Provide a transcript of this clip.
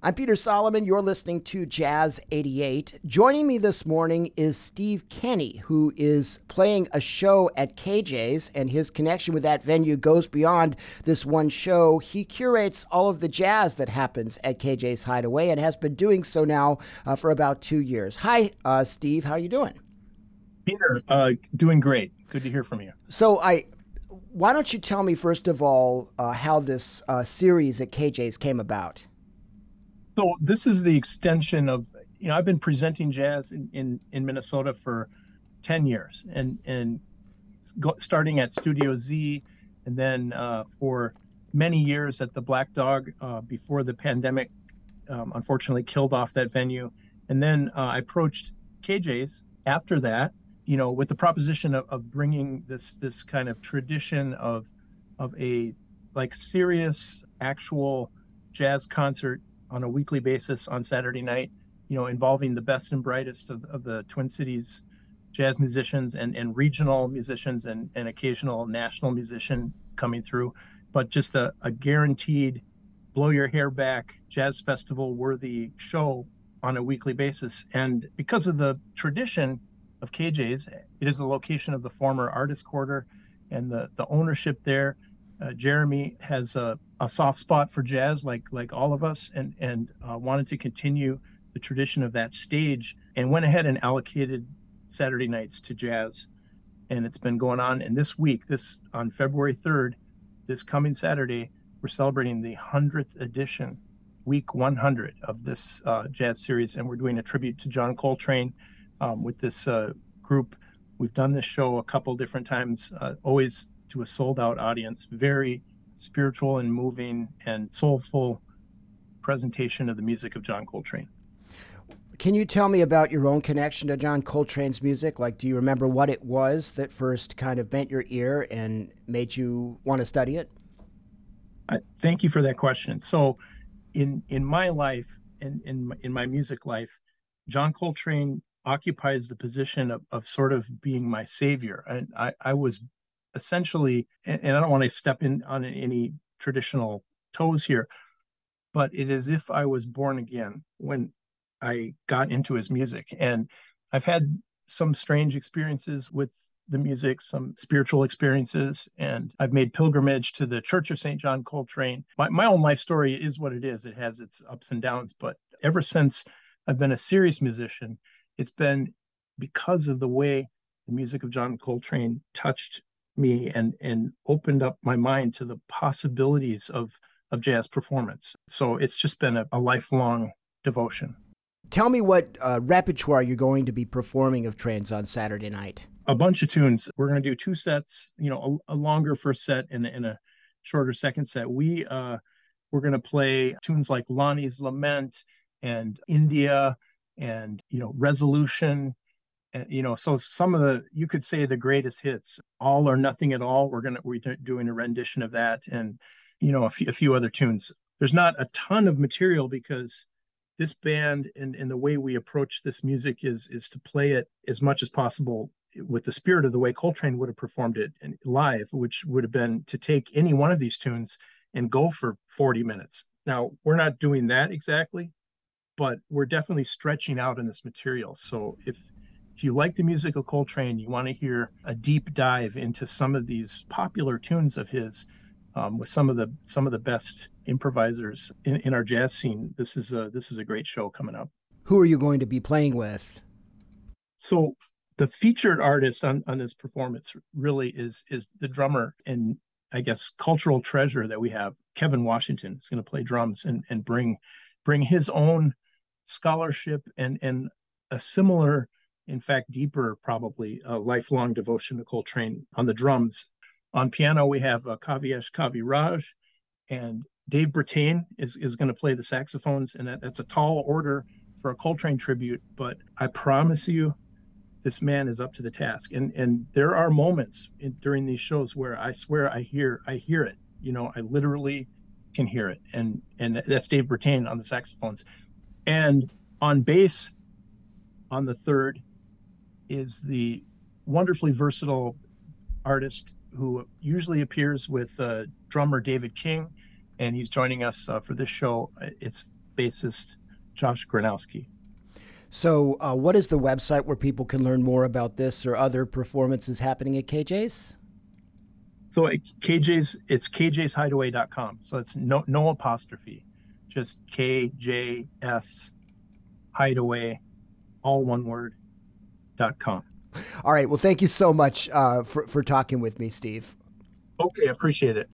I'm Peter Solomon. You're listening to Jazz 88. Joining me this morning is Steve Kenny, who is playing a show at KJ's, and his connection with that venue goes beyond this one show. He curates all of the jazz that happens at KJ's Hideaway and has been doing so now uh, for about two years. Hi, uh, Steve. How are you doing? Peter, uh, doing great. Good to hear from you. So I. Why don't you tell me first of all uh, how this uh, series at KJ's came about? So this is the extension of you know I've been presenting jazz in in, in Minnesota for ten years, and and go, starting at Studio Z, and then uh, for many years at the Black Dog uh, before the pandemic, um, unfortunately killed off that venue, and then uh, I approached KJ's after that, you know, with the proposition of, of bringing this this kind of tradition of of a like serious actual jazz concert on a weekly basis on Saturday night, you know, involving the best and brightest of, of the Twin Cities jazz musicians and, and regional musicians and, and occasional national musician coming through, but just a, a guaranteed blow your hair back jazz festival worthy show on a weekly basis. And because of the tradition of KJ's, it is the location of the former artist quarter and the, the ownership there. Uh, Jeremy has a, a soft spot for jazz, like like all of us, and and uh, wanted to continue the tradition of that stage, and went ahead and allocated Saturday nights to jazz, and it's been going on. And this week, this on February third, this coming Saturday, we're celebrating the hundredth edition, week 100 of this uh, jazz series, and we're doing a tribute to John Coltrane um, with this uh, group. We've done this show a couple different times, uh, always to a sold out audience. Very spiritual and moving and soulful presentation of the music of John Coltrane. Can you tell me about your own connection to John Coltrane's music? Like, do you remember what it was that first kind of bent your ear and made you want to study it? I, thank you for that question. So, in in my life, in in my, in my music life, John Coltrane occupies the position of, of sort of being my savior. And I, I was essentially, and, and I don't want to step in on any traditional toes here, but it is if I was born again when I got into his music. And I've had some strange experiences with the music, some spiritual experiences, and I've made pilgrimage to the Church of St. John Coltrane. My, my own life story is what it is. It has its ups and downs, but ever since I've been a serious musician, it's been because of the way the music of John Coltrane touched me and and opened up my mind to the possibilities of of jazz performance. So it's just been a, a lifelong devotion. Tell me what uh, repertoire you're going to be performing of Trane's on Saturday night. A bunch of tunes. We're going to do two sets. You know, a, a longer first set and, and, a shorter second set. We uh, we're going to play tunes like Lonnie's Lament and India and you know Resolution you know so some of the you could say the greatest hits all or nothing at all we're gonna we're doing a rendition of that and you know a few, a few other tunes. There's not a ton of material because this band and, and the way we approach this music is is to play it as much as possible with the spirit of the way coltrane would have performed it live which would have been to take any one of these tunes and go for 40 minutes. Now we're not doing that exactly but we're definitely stretching out in this material. So if if you like the music of Coltrane, you want to hear a deep dive into some of these popular tunes of his um, with some of the some of the best improvisers in, in our jazz scene. This is a this is a great show coming up. Who are you going to be playing with? So the featured artist on, on this performance really is is the drummer and I guess cultural treasure that we have. Kevin Washington is going to play drums and, and bring bring his own scholarship and and a similar in fact, deeper, probably, a lifelong devotion to Coltrane on the drums. On piano, we have uh, Kavyesh Kaviraj, and Dave Brattain is, is going to play the saxophones, and that, that's a tall order for a Coltrane tribute, but I promise you, this man is up to the task. And and there are moments in, during these shows where I swear I hear I hear it. You know, I literally can hear it. And and that's Dave Brattain on the saxophones, and on bass, on the third is the wonderfully versatile artist who usually appears with uh, drummer David King, and he's joining us uh, for this show. It's bassist Josh Granowski. So, uh, what is the website where people can learn more about this or other performances happening at KJ's? So at KJ's, it's kjshideaway.com. So it's no no apostrophe, just KJS Hideaway, all one word, com. All right. Well, thank you so much uh, for, for talking with me, Steve. Okay, I appreciate it.